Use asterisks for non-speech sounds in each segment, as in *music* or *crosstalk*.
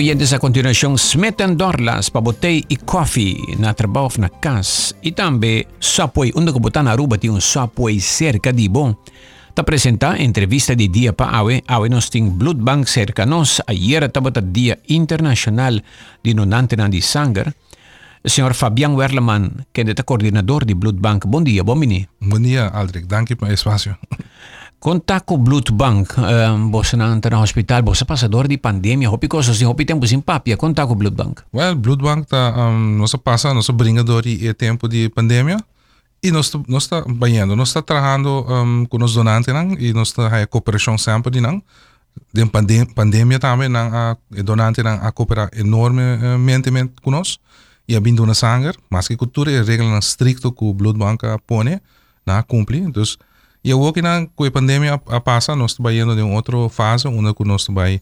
oyentes, a continuación Smith Dorlas pabotay e coffee na trabaho na kas. E também Subway, onde que botar na Aruba tem um Subway cerca de bom. Ta presenta entrevista de dia pa awe, awe nos ting blood bank cerca nos, ayer tabat dia internacional di nonante na di sangar. Senhor Fabian Werleman, que é coordenador de Blood Bank. Bom dia, bom mini. Bom dia, Aldrich. Dank je voor het espacio. Contato Blood Bank, um, você na no hospital, você passador de pandemia, hopi coisas assim, hopi tempo sem papia, contato Blood Bank. Well, Blood Bank tá, um, nós passa, nós bringador e tempo de pandemia e nós nós está banhando, nós está trabalhando um, com os donantes não, e nós está a cooperação sempre de não. De pandem pandemia também não a donante não a cooperar enormemente com nós e a bindo na sangue, mas que cultura é regra stricto que o Blood Bank põe, na cumpre, então e eu que na com a pandemia a passa, nós estamos indo de outra fase, onde nós estamos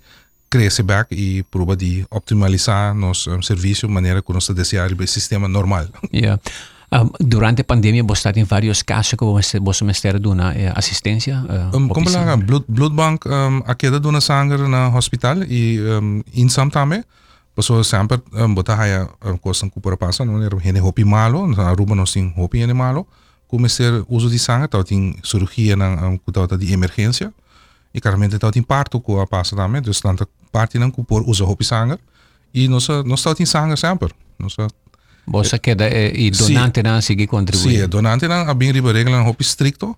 crescer back e prova de optimizar nosso um, serviço de maneira que nós desejamos o sistema normal. *laughs* Yeah. Um, durante a pandemia, você tem vários casos que você você ministério de uma eh, assistência? Uh, um, como lá, blood, blood bank, um, a queda de uma sangue na hospital e um, insam também. Pessoas sempre um, botar a coisa que por passa, não? Hene hopi malo, na Aruba nós tem hopi hene malo começar uso de sangue, então tem cirurgia na cuidado de emergência e claramente então tem parto com a passa também, então tanta parte não por uso de sangue e nós nós tem sangue sempre. Nós Você queda e donante não sigue contribuir. Sim, donante não a bem riba regra um stricto.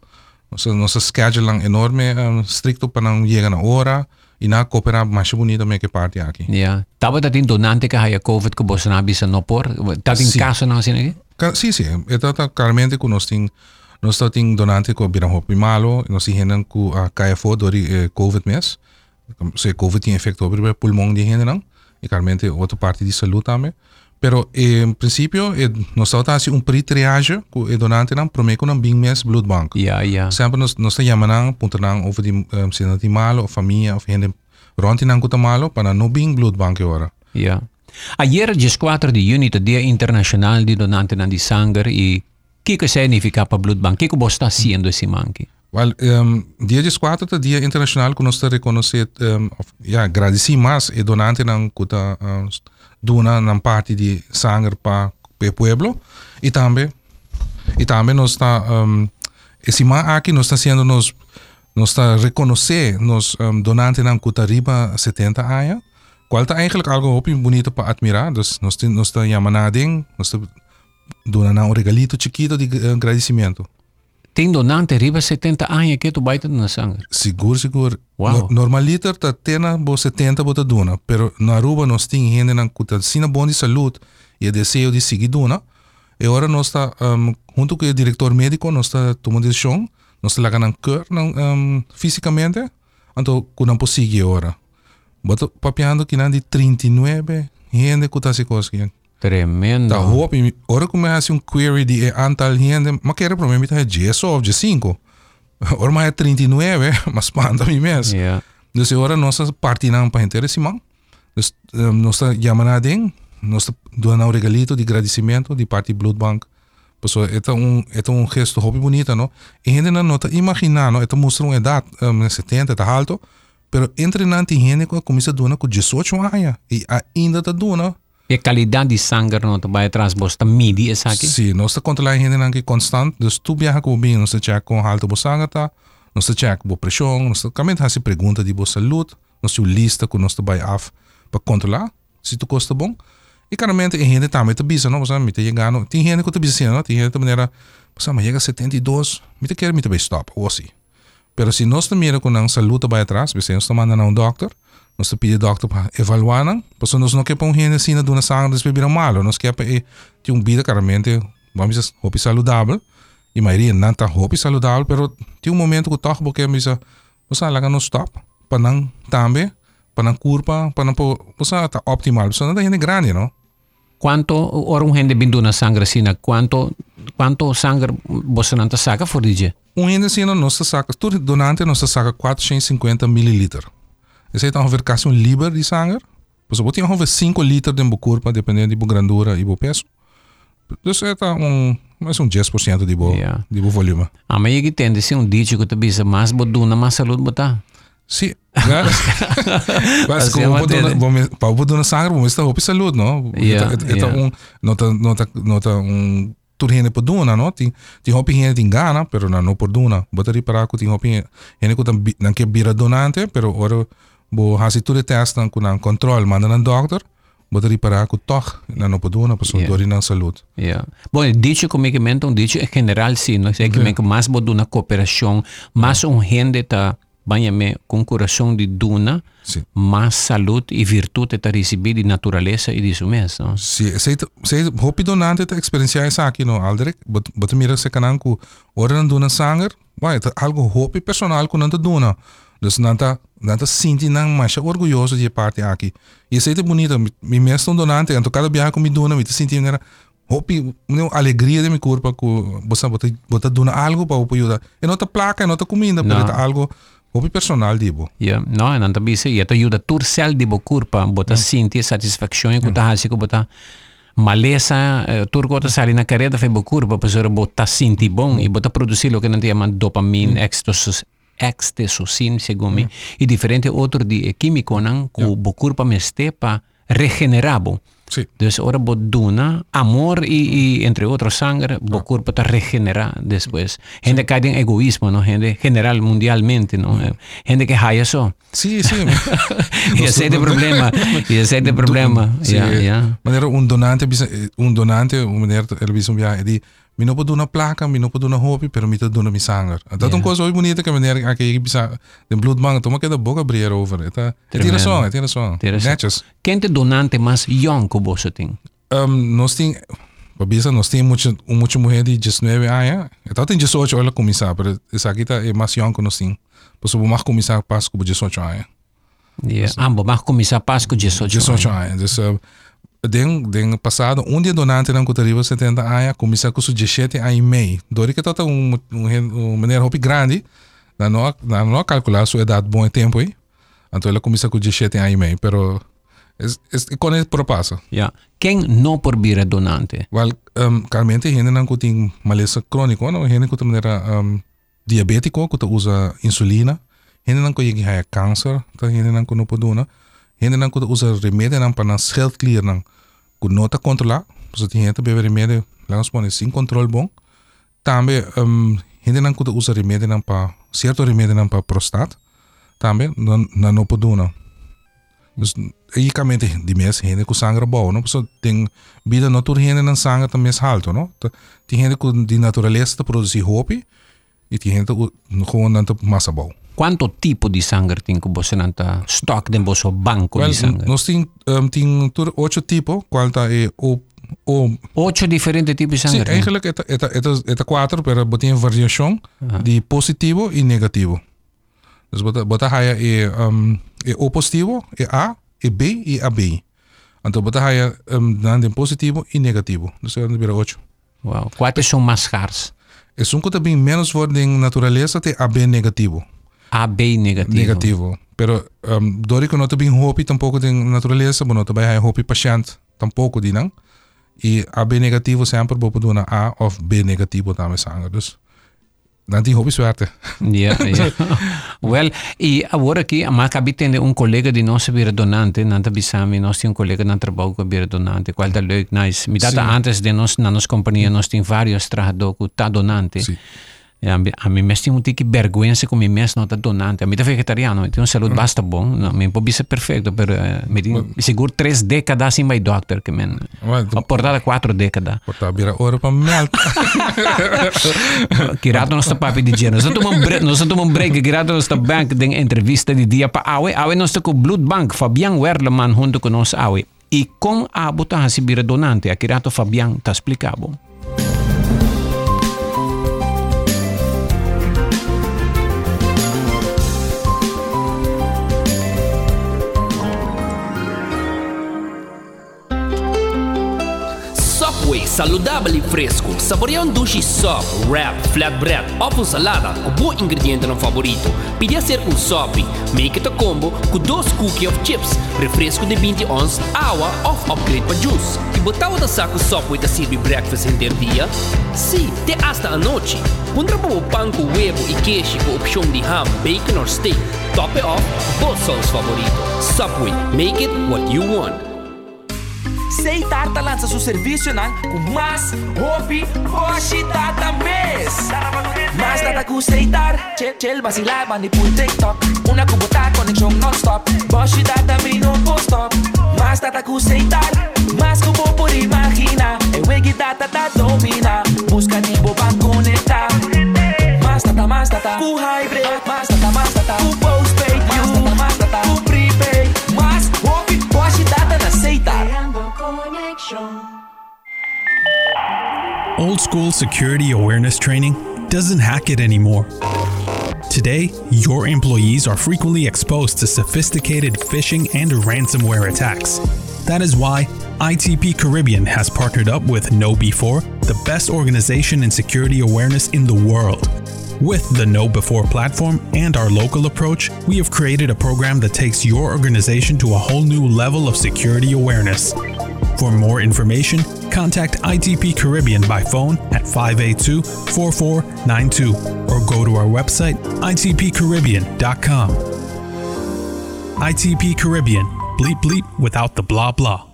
Nossa nossa schedule enorme um, stricto para não chegar na hora e na cooperar mais bonita me que parte aqui. Ja. Tava dat in donante que haya COVID que você não bisa no por. Dat in caso não assim aqui? Sí, sí. Ito ta karmente ku nos ting nos ta ting donante ko birang hopi malo, nos ti henan ku uh, ah, KFO dori eh, COVID mes. Se COVID tiene efecto sobre pulmón di henan. Y e carmente otra parte di salud también. Eh. Pero eh, in principio, eh, nós estamos fazendo um pre-triage con el donante não prometo não bem mes blood bank. Ya, Yeah, yeah. Sempre nos, nós estamos chamando para over eh, de um, se não tem malo, família, ou gente rondinando com o malo para no bem blood bank e agora. Yeah. Ayer G4 di Unit Día Internacional di Donanten di Sanger e che che significa per Blood Bank? Che cosa sta facendo esse manchi? Well, um, dia G4 ta dia internazionale que nós reconhecer, um, yeah, agradecer mais e donante não cuta uh, duna na parte de sangue para o pueblo e também e também nós está um, esse mais aqui nós está sendo nos nós está reconhecer nos um, donante não cuta riba 70 anos está eigenlijk algo hopi bonito para admirar. Dus nós nós nós chamamos nading, nós dona na um regalito chiquito de agradecimento. Tem donante riba 70 anos que tu baita na sangue. Seguro, seguro. Wow. No, normaliter ta tena bo 70 bota dona, pero na Aruba nós tem gente na kuta sina bom de saúde e desejo de seguir dona. E agora nós está um, junto com o diretor médico nós está tomando decisão, nós está na cur um, fisicamente, então pode seguir agora. Boto papiando que de 39 gente que está se conseguindo. Tremendo. Da hoop, ora como é assim um query de antal gente, mas quero para mim é 10 ou 5. Ora mais é 39, mas espanta mim mesmo. Yeah. Então ora nossa parte não para interesse man. Então nós chamando a den, nós dando um regalito de agradecimento de parte Blood Bank. Pessoal, é um é um gesto hobby bonito, não? E gente não nota imaginar, não? É mostra uma idade, um, 70, tá alto. Pero entre gente que começa a doar com 18 anos e ainda está doando. E a qualidade de sangue não vai atrás, você está medir isso aqui? Sim, nós estamos controlando gente nanti constante. Então, tu viaja com o bem, nós check com alta do sangue, tá? Nós check com pressão, nós também faz pergunta de boa saúde, nós temos lista que nós vai af para controlar se tu custa bom. E claramente a gente também está bisa, não? Você me está chegando, tem gente que está bisa, não? Tem gente que maneira, você me chega a 72, me está querendo me está stop, ou assim. Pero mira com a saúde vai atrás, nós manda um doctor, nós pede doctor para evaluar, não? Porque nós não queremos gente assim na dona sangue das bebidas malo, nós queremos ter um vida claramente, vamos dizer, roupa saudável, e maioria não está roupa saudável, pero tem um momento que toca porque você você lá no stop, para não também, para não curva, para não você optimal, você não está gente grande, não? Quanto ora um gente bindu na sangue assim, quanto quanto sangue você não está saca for dia? Um ainda assim não se saca, tudo donante não se saca 450 mililitros. Esse aí tá over quase um libra de sangue. Você pode ter over 5 litros de corpo, dependendo de grandura e peso. Então é tá um, mais um 10% de bo, Yeah. de volume. A mãe que tem assim um dito que tu bisa mais boduna, mais saúde botar. *laughs* Sim. Mas como é uma dele. para o dono sangue, vamos estar hopi saúde, não? Yeah, Eta yeah. um nota nota nota um tur hene poduna, no? Ting ting hopi hene tingana, pero na no poduna. Batari para ko ting hopi hene ko tam nang ke bira donante, pero oro bo hasi tur test nang kunang control manda nang dokter. Batari para ko toch na no poduna, paso yeah. dori nang salud. Yeah. Bueno, dicho con medicamento, dicho en general sí, no sé que yeah. más boduna cooperación, más yeah. un gente ta banha me com coração de duna, Sim. mais saúde e virtude tá receber de natureza e disso mesmo. não? Si, sei sei hopi donante ta experiencia esa aqui no Aldrich, but mira se kanan ku ora nan duna sanger, vai algo hopi personal ku nan ta duna. Dus nanta nanta sinti nang mais orgulhoso de parte aqui. E sei te bonito, mi mesmo donante, então cada viagem com mi duna, mi te sinti ngara hopi uma alegria de mi corpo ku bosa bota bota duna algo para o ayuda. E não ta placa, não ta comida, Não. algo hopi personal dibo. Yeah, no, en anta bise, e te ajuda tur sel de bokurpa, bota sinti satisfação e kuta hasi bota malesa, eh, tur ko ta sali na careta fe bokurpa, pasora bota sinti bom e bota produzir lo que não chama dopamina, ecstasy, ecstasy, segundo me, e diferente outro de químico nan ku bokurpa meste pa regenerabo. Sim. Dus ora bo duna, amor y, y entre otros sangre, bo cuerpo te regenera después. Gente cae en egoísmo, ¿no? Gente general, mundialmente, ¿no? Eh, Gente que hay eso. Sim, sim. *laughs* y ese es el problema. Y ese es el *laughs* problema. Sim, Ya, ya. Wanneer donante um donante, wanneer er di mi mino po doon plaka, mino po een hopi, pero mito doon mi sangar. Dat yeah. koso ibu nita kami neri ake ibi sa den bloedmang, toma keda boga brier over. Eta tira song, tira song. Netjes. Kent de donante mas jong kubo ting? Um, nos ting, pabisa nos ting mucho mucho mujer di just nueve aya. Eta ting just ocho ola komisa, pero esa kita e mas jong nos ting. Pues bu mas komisa pas kubo just ocho aya. Yeah, ambo mas komisa pas kubo just den den passado um dia donante não cotaria 70 anos, começar com 17 anos e meio. Dori que tá um um um maneira hopi grande, na não na não calcular sua idade bom tempo aí. Então ela começa com 17 anos e meio, pero es es com ele propassa. Ja. Quem não por vir donante? Wel, um, realmente gente não tem maleza crônico, não? Gente que maneira um, diabético, que usa insulina. Gente não tem câncer, tá gente não que não Hindi nang kuda usar remedio nang para nas health clear kun nota controla, dus dat gente bebe remedio, langs pone sin control bon. Tambe um, hindi nang kuda usar remedio pa cierto remedie nang pa ehm, prostat. Tambe nan nanopoduna. Dus e, je kan met die mensen heen kun zanger bouwen. dus dat ding bieden natuur dan en zanger mes mishaalt. No? Die heen kun die naturalisten productie hoopje. iti hinta gewoon nanta masabaw. Quanto tipo di sangar tin kubosa nanta stock den boso banco well, di sangar? Nos tin um, tur ocho tipo, qualta e eh, o o ocho diferentes tipos de sangre. Sí, eigenlijk eta eta eta eta cuatro, pero botin variación uh -huh. di positivo y negativo. Dus bota bota haya e um e o positivo, e A, e B e AB. Entonces bota haya um, dan de positivo y negativo. Dus dan weer ocho. Wow, cuatro son más raros. E sunko também menos worden em natureza te AB negativo. A, B negativo. Negativo. Pero um dori que não também hopi tampouco de natureza, mas não também haya hopi paciente tampouco de não. E AB negativo sempre bopo doen A of B negativo também sangue. Dus dan die hopi zwarte. Ja, ja. well, e agora aqui, mas acabei tendo um colega de nós vir donante, nanta bisami, nós temos um colega na trabalho que vir donante, qual tá leuk, nice. Me data antes de nós, na nossa companhia, nós temos vários trabajadores que tá donante. Sim. A a mesmo tem um tique vergonha com mim mesmo não tá donante. A mim tá vegetariano, tem uma saúde basta bom, não, me pode ser perfeito, pero uh, me tem seguro três décadas sem vai doctor, que men. Well, A portada quatro décadas. Porta bira ora para melk. Kirato nos papi di dia. Nós tomamos break, nós tomamos break. Kirato nos bank den entrevista di dia pa awe. Awe nos com Blood Bank. Fabian Werleman junto com nós awe. E com a bota recibir donante. A Kirato Fabian tá explicado. Saludable e fresco. Saboreia um duche soft, wrap, flatbread uma salada com bom ingrediente no favorito. Podia ser um sopi. Make it a combo com dois cookies of chips, refresco de 20 ons, água ou upgrade para juice. E botar o saco sopo e serve breakfast em dia? Sim, te hasta a noite. Para o pão com huevo e queijo com opção de ham, bacon ou steak. Top it off, both sauce favorito. Subway, make it what you want. Seitarta lança seu serviço na mas hopi hoshi tata mes. Mas tata ku seitar, chel chel vacilar manipul TikTok. Una cubota conexión non stop. Boshi e tata mi no post stop. Mas tata ku seitar, mas como por imagina. E wegi tata domina. Busca tipo pan conectar. Mas tata mas tata ku hybrid, mas tata mas tata ku post Old school security awareness training doesn't hack it anymore. Today, your employees are frequently exposed to sophisticated phishing and ransomware attacks. That is why ITP Caribbean has partnered up with KnowBe4, the best organization in security awareness in the world. With the KnowBe4 platform and our local approach, we have created a program that takes your organization to a whole new level of security awareness. For more information, contact ITP Caribbean by phone at 582 4492 or go to our website itpcaribbean.com. ITP Caribbean, bleep bleep without the blah blah.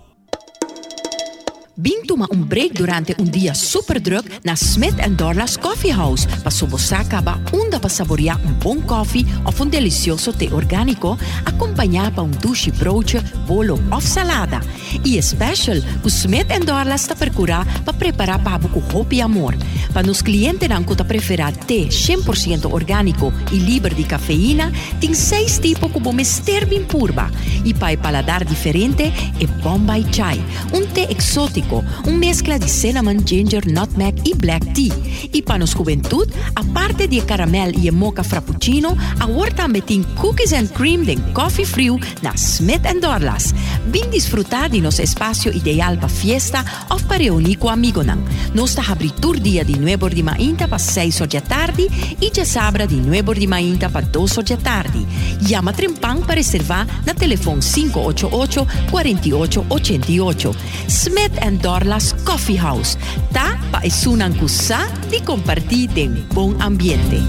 Bing toma um break durante um dia super druk na Smith Dorlas Coffee House para sobosaka ba unda para saborear um bom coffee of um delicioso té orgânico acompanhado para um douche broodje, bolo of salada. E special, o Smith Dorlas está percurar para preparar para hope e amor. Para nos clientes não que preferir té 100% orgânico e livre de cafeína, tem seis tipos como mister bem purba. E para paladar diferente, é Bombay Chai, um té exótico un mezcla de cinnamon, ginger, nutmeg y black tea. Y para nos juventud, aparte de caramel y mocha frappuccino, ahora también tiene cookies and cream de coffee frio na Smith Dorlas. Bin disfrutar de nos espacio ideal para fiesta o para reunir con amigos. Nos está abritur dia de 9 de mainta para 6 da tarde e de sábado de 9 de mainta para 2 da tarde. Llama Trempang para reservar na telefone 588 4888. Smith Dorlas Coffee House. Ta pa isunang kusa di compartir en bom ambiente.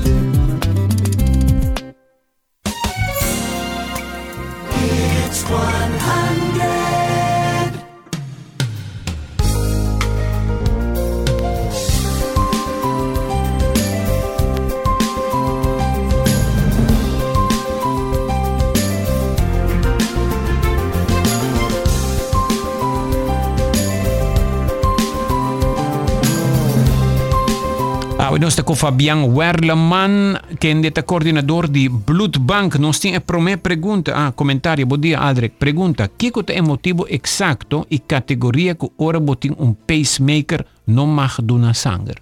Estamos com Fabian Werleman, que é coordenador de Blood Bank. Nós temos a primeira pergunta, ah, comentário, bom dia, Adrek. Pergunta, que é o motivo exato e categoria que ora botin um pacemaker não mag donar sangue?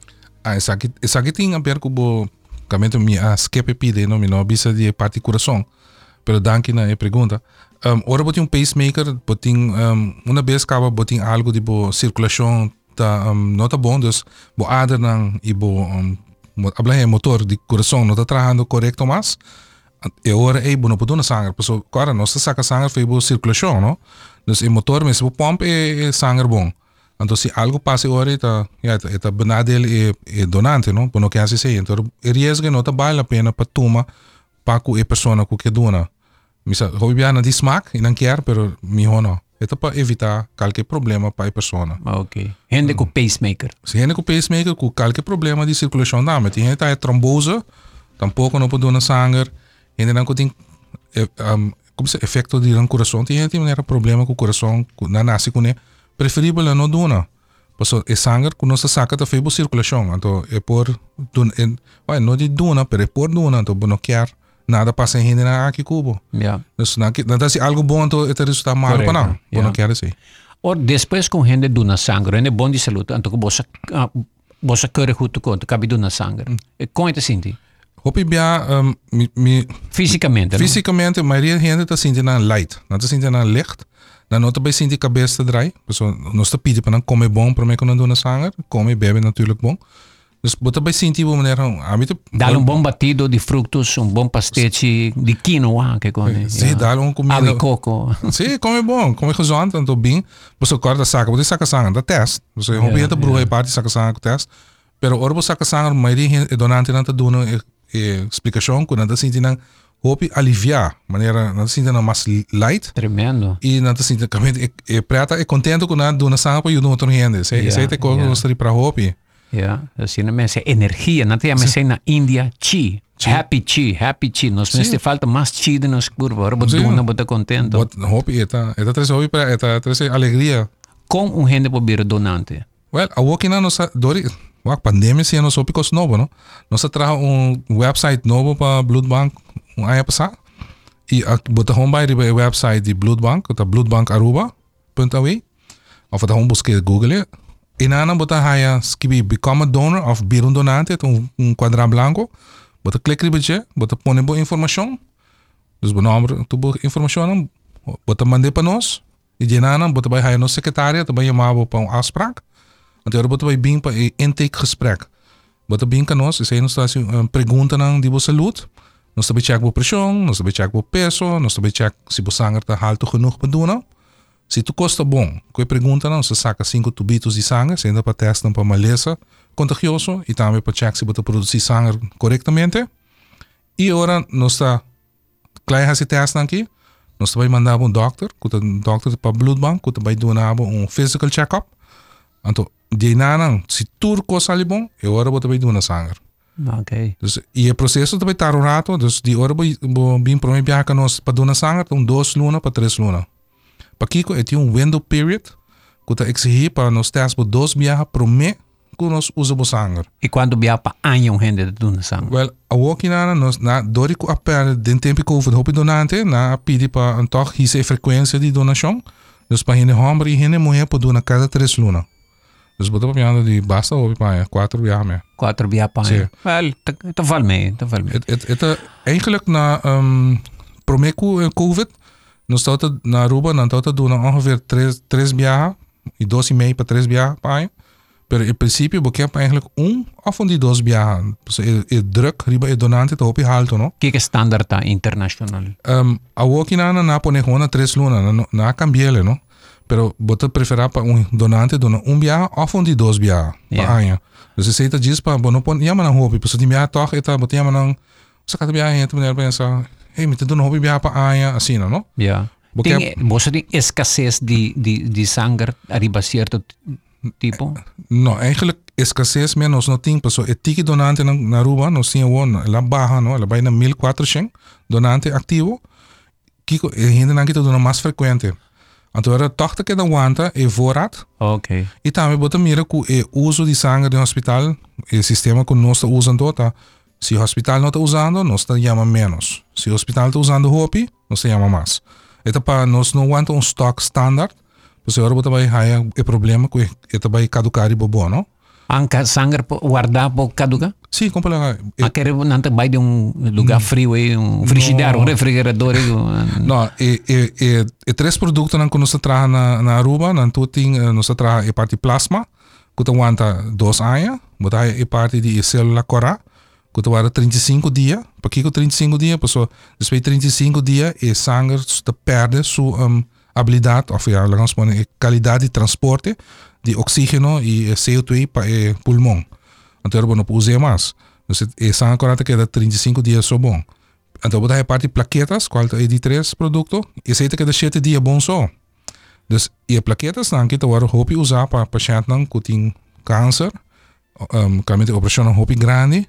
Ah, essa aqui, essa aqui tem a ver com o caminho me a pide, não me não bisa de parte coração. Pero danke na a pergunta. Um, ora um pacemaker, botin um, uma vez acaba botin algo tipo circulação ta uh, um, nota bondos boada ng ibo um, ablahe motor di coração nota trabajando correto mas. E ora e ei bono podona sangar. Paso cara nossa saca sangar foi bo circulação no? Dus e motor mas bo pump e, e sangar bom então se algo passe ora eta ya eta benadel e, e donante no? Bono que assim sei então e riesgo nota vale a pena para tuma para cu e persona cu que dona misa hobiana di smack in anchiar per mi hono É para evitar qualquer problema para a pessoa. Ok. Gente com pacemaker. Se gente com pacemaker, com qualquer problema de circulação da mente, gente tem trombose, tampouco não pode donar sangue, gente não tem um, como se efeito de um coração, tem gente tem problema com o coração, na nasce com ele, preferível não donar. Porque é sangue que não se saca da febre circulação, então é por, é, não de donar, mas é por donar, então não quer nada pasa genera aquí cubo. Yeah. Entonces, nada si algo bueno, este resulta malo para nada. Bueno, quiere decir. Or después com gente do na sangue, en bom de saúde, anto que vos vos keur goed te kon, cabe de una sangre. Con este sinti. Hopi bia um, mi, mi fisicamente. Fisicamente, no? Maria gente te sinti na light, na te sinti na licht. Na nota bij sinti cabeza draai. Dus nos te pide, dan kom je bon, probeer kunnen doen een zanger. Kom je baby natuurlijk bon. Dus bota bij sinti maneira, a mim Dá um bom batido de frutos, um bom pastete de quinoa, que come. Sim, dá um comida. Ave coco. Sim, come bom, come gezond, dan toch bem. Você corta saca, você saca sanger, da test. Você hobby het broer e parte saca sanger test. Pero orbo saca sanger, maioria e donante não tá dando explicação, quando tá sentindo hoop aliviar, maneira não sinta na mais light Tremendo. e não sinta também é prata é contento com nada dona sanga para o outro gente se Yeah, se te coisa yeah. gostaria para hoop Ja, dus de mensen energie. En dan ja, mensen naar India, chi. chi. Happy chi, happy chi. Nos sí. mensen falta más chi de nos curva. Robot sí. duna, bota contento. Bot, hobby, eta, eta tres hobby, pero eta tres alegría. Con un gente por donante. Well, a walking on nos, dori, wak pandemia si nos opicos novo, no? Nos trajo un website novo para Blood Bank un año pasado. Y bota hombre de website de Blood Bank, bloodbankaruba.aw. Of dat gewoon busqueer googelen. E na bota haya skibi become a donor of bir un donante um, um quadra blanco. Bota click ribetje bota pone bo informação dus bo number tu bo informação bota mande para nós e de nana bota bij haya no secretária também chamava para um afspraak. Want agora bota bij bing para intake gesprek bota bing kan nós e nós tá assim um, pergunta nang di bo saúde nós também check bo pressão nós também check bo peso nós também check se bo sanger tá alto genoeg para doen Se tu custa bom, que pergunta não, se saca cinco tubitos de sangue, se ainda para testar para maleza contagioso e também para check se você produzir sangue corretamente. E agora nós está claro esse teste aqui, nós vai mandar um doctor, que o doctor para blood bank, que vai dar um physical check-up. Então, de nada, se tudo coisa ali bom, e agora você vai dar sangue. Ok. Dus, e o processo também está um rato, dus die hora vai vir para viajar nós para dar sangue, então dois luna para três luna. Pakiko eti um window period, kuta exihi para nos tens bo dos biaha prome kunos uso bo sanger. E quando biaha pa anyo hende de dun sanger. Well, a wokinana nos na doriku apere den tempi covid hopi donante na pidi pa an toch hise frequência di donação. Dus pa hine hombre hine mulher po dona cada três luna. Dus botou para mim de basta ou para quatro biar me. Quatro biar para mim. Wel, te val mee, te val mee. Het eh, eigenlijk na ehm, um, promeku en eh, covid nós estamos na Aruba, nós estamos doen ongeveer três, três viagens, e dois e meio para três viagens para ano. Pero in princípio, eu quero eigenlijk um of van die dois viagens. Dus é, é druk, riba é donante, tá hopi halto, no? Que é standaard tá internacional. um, a walking na na pone gewoon tres luna na na cambiele no pero bota preferar para um donante dona um viaje of um de dois viajes Ja. pa año dus se ita diz para bono pon yama na hopi pues di viaje toch eta bota yama na sa kata viaje eta maneira pensa mita doon hobi bij pa aya asina no? Ja. Porque, Ting, eh, die, de die de, de, de sangre arriba cierto tipo? Eh, no, eigenlijk escasez menos no ting paso etiki eh, donante na, naruba, no sin won la baja no la vaina 1400 donante activo kiko hindi na dat dona mas frequente. Anto era 80 que da wanta e voorraad. Okay. E também ku e uso de sangue de hospital, e sistema ku nós usamos tota. se o hospital não está usando, nós está llama menos. Se o hospital está usando HOPI, nós está llama mais. Então, para nós não aguentar um stock standard, o senhor vai ter um problema que esta vai caducar e bobo, não? Anca sangue guardar por caducar? Sim, como lá. Eh. A ah, querer não te vai de um lugar mm. frio aí, eh, um frigideiro, um refrigerador. Não, e, três produtos que nós traz na, na Aruba, não tem, eh, nós temos a parte plasma, que está aguenta dois anos, botar a parte de célula coral, aguenta 35 dias, para que 35 dias, pessoal, depois de 35 dias, e sangue está perde sua um, habilidade, ou seja, vamos dizer, a qualidade de transporte de oxígeno e CO2 para o pulmão. Então, eu não usei mais. Então, e sangue cora queda 35 dias só bom. Então, botar a parte plaquetas, qual é de três produtos, e que de 7 dias bom só. Dus e plaquetas dan kita war hopi usar para paciente não que tem câncer, um, realmente operação grande,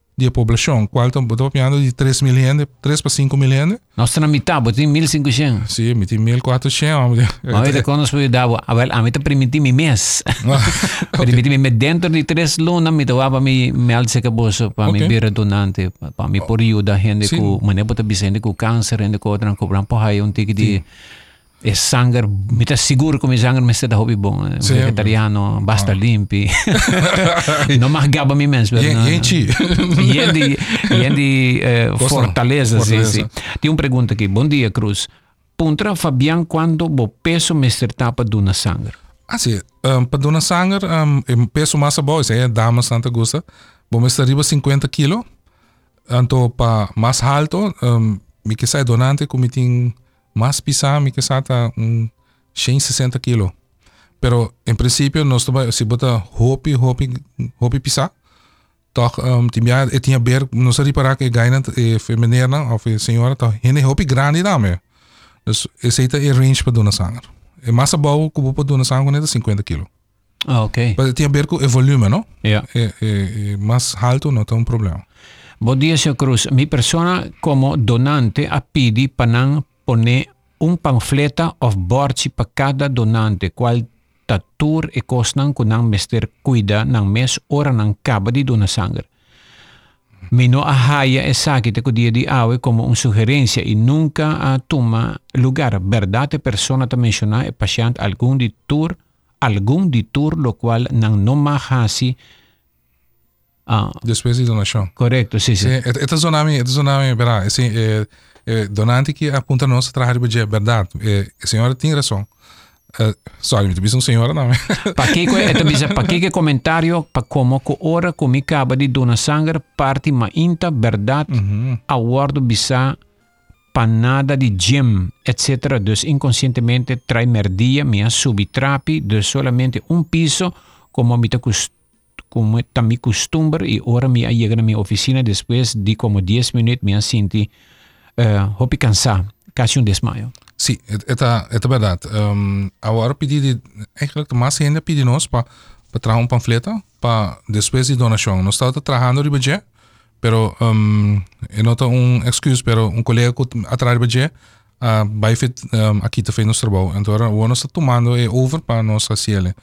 de população. Qual estão falando de 3 mil gente, 3 para 5 mil gente. Nós estamos na metade, botem 1500. Sim, me tem 1400. Mas eu conosco eu dava, a ver, a mim permiti mi mês. *laughs* Permiti mi mês dentro de três lunas, me dava mi me alce que bolso para Ok. bira donante, para mi por ajuda gente com, mané bota bisende com câncer, gente com outra cobran por aí um tique de é sangue, me tá seguro que mi sangue me está hobby bom, eh, vegetariano, basta limpi. *laughs* Não mais gaba mi E- não. gente. E e eh, *laughs* Gosto. fortaleza, Fortaleza. sim, sim. Tem uma pergunta aqui. Bom dia, Cruz. Puntra Fabian quando o peso me tapa do na sangue. Assim, um, para dona Sanger, um, em peso massa boa, isso é dama Santa Gusta, vamos estar arriba 50 kilo. Então, para mais alto, um, me que sai donante, como tem mais pisa, me que sai um 160 kilo. Pero, em princípio, nós também, se bota hopi, hopi, hopi pisa, toch, um, tinha, e tinha ver, não sei reparar que gaina e feminina, ou a senhora, toch, hene hopi grande dame. Dus, esse aí é range para dona Sanger. E massa que vou para dona Sanger, é 50 kilo. Ah, ok. Mas tinha a ver com o volume, não? Yeah. E, e, e mais alto não tem um problema. Bom dia, Sr. Cruz. Mi persona como donante a pedi para pone un panfleta of borci pa cada donante cual tatur e kosnan kunang mister cuida nang mes ora nang kaba di dona sangre. Mino ahaya es sakite día di awe como una sugerencia y nunca toma lugar. Verdad, persona te menciona el paciente algún ditur, algún ditur, lo cual nan no mahasi Ah. Después de donación. Correcto, sí, sí. sí e-, esta zona, esta zona, verá, sí, eh, é, donante que aponta nós *laughs* a trabalhar de verdade. É, a senhora tem razão. Uh, sorry, me disse uma senhora, não. Pa que ito bisa pa que comentário pa como ko ora ko mi kaba di dona sangar parti ma inta verdad awardo bisa panada di gym etc. Dus inconscientemente trai merdia mi subitrapi de solamente un piso como mi cust como ta mi costumbre y ora mi llega a mi oficina después de como 10 minutos mi sinti uh, hopi cansa casi un desmayo. Sim, é verdade. Um, agora pedi eigenlijk mais gente pedi nós para para trazer um panfleto para depois de donação. Nós estamos trabalhando de budget, pero um, eu um excuse, pero um colega que atrás de budget uh, vai fit um, aqui te fez nosso trabalho. Então, o nós está tomando é over para nós fazer.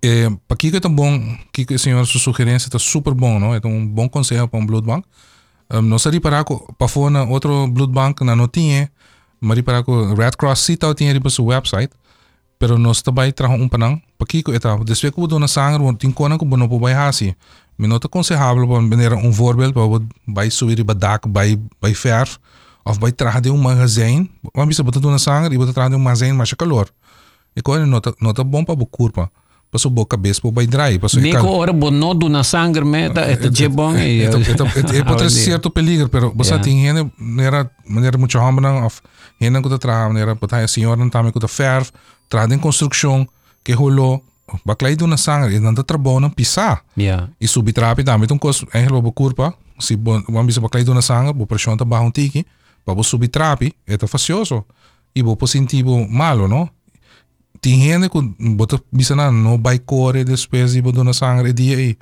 É, para que é tão bom, que o senhor sua sugerência está super bom, não? É um bom conselho para um blood bank. Um, nós seria para para fora outro blood bank na não tinha Mari para ko Red Cross sita tinha riba sa website pero nós também trajo um panang pakiko eta deswe ko do na sangar won tin kona ko bono po bay hasi. Minota aconselhável para maneira um voorbeeld para bij subir riba dak bij bij verf of bij traje de um magazijn want bisa botar do na sangar e botar traje de um magazijn mas calor e ko nota nota bom para curva passo boca cabeça para dry passo Nico ora bono do na sangue me da et je bom e É pode ser certo peligro, pero você Yeah. tem gente, maneira, maneira muito rápida, of gente que trabalha, maneira, botar a senhora não também que ferve, trabalha em construção, que rolou, baklai do na sangue, e não tá trabalhando pisar. Yeah. E subir trapi também, então coisa, é hello curva, se vamos bisa baklai do na sangue, bo pressão tá barra um tiki, para subir trapi, é tá facioso. E bo bo malo, não? tinghene ku boto bisana no by core de spesi bodo na sangre die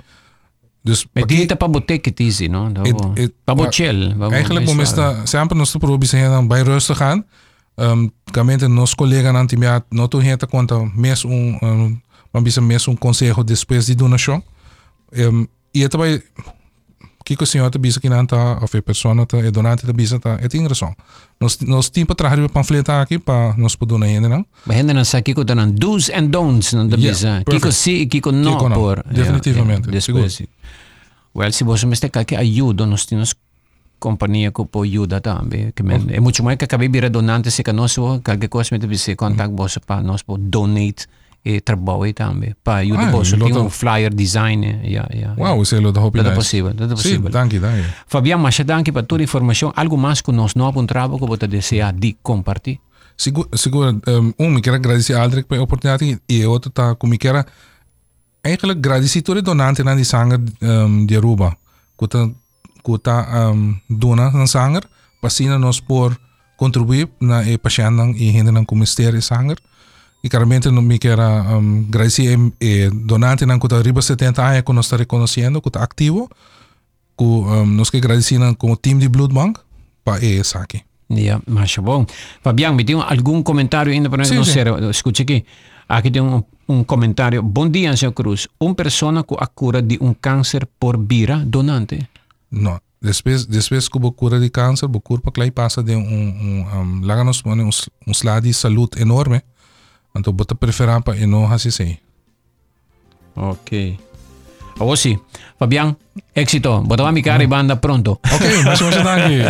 dus met die tapa botek het easy no babo chill eigenlijk bom is dat sempre nos te proberen dan bij rust te gaan um kamente nos collega nan timia no to henta conta mes um man bisa mes um consejo, de spesi do na show um e também te bisa que não tá ou a pessoa tá é donante te bisa é tem razão. Nós nós tempo trabalhar o panfleto aqui para nos poder donar ainda não. Begin dan sa kiko dan do's and don'ts ng Yeah, bisa. Kiko si, kiko no Kiko por. Definitivamente, Después. Well, si vos me está que ayuda, nos tienes compañía que po ayuda también. Que men, é mucho mais que acabei bira donante se que nós qualquer coisa me deve contact vos para nós po donate e je tam, bil. pa Judo so bili tam flyer design. Ja, ja, wow, ja. zelo da hopi. Da, posible, da posible. Sí, danke, danke. Fabián, más danke por tu información. Algo más que nos no apuntaba que te desea de compartir. Seguro, seguro. Um, um, eu quero agradecer a Aldrich pela oportunidade e outro tá como eu quero eigenlijk agradecer todo donante na de sanger ehm, um, de Aruba. Kuta kuta um, ehm, dona na sanger, pasina nos por contribuir na e sanger. e claramente não me quero um, agradecer eh, donante não que arriba 70 anos que nós está reconhecendo que está ativo que um, nós que agradecemos com time de Blood Bank para essa eh, aqui Ya, más bom. Fabián, me tiene algún comentario ainda para sí, no sí. ser, escuche aquí. Aquí tengo un, um, un um comentario. Bom dia, señor Cruz. Una persona que a cura de um un cáncer por vira donante? No, después, después que cura de cáncer, bo cura para que pasa de un, un, um, láganos, un, un, un salud enorme. Você prefere para e não assim sei. Ok. O sì. Fabián, éxito. Botava mi cara y banda pronto. Ok, mas vamos aqui.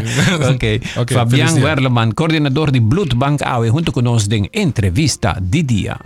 ok. Ok, Fabián. Werleman, coordinador de Blood Bank AWE, junto con nos en entrevista de día.